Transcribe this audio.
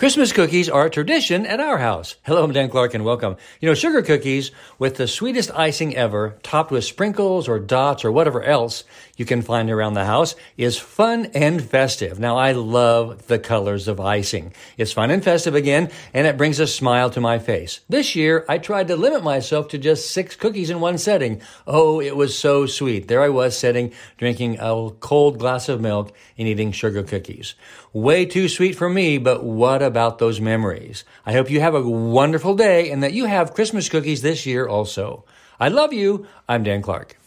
Christmas cookies are a tradition at our house. Hello, I'm Dan Clark and welcome. You know, sugar cookies with the sweetest icing ever, topped with sprinkles or dots or whatever else you can find around the house, is fun and festive. Now, I love the colors of icing. It's fun and festive again, and it brings a smile to my face. This year, I tried to limit myself to just six cookies in one setting. Oh, it was so sweet. There I was sitting, drinking a cold glass of milk and eating sugar cookies. Way too sweet for me, but what about those memories? I hope you have a wonderful day and that you have Christmas cookies this year also. I love you. I'm Dan Clark.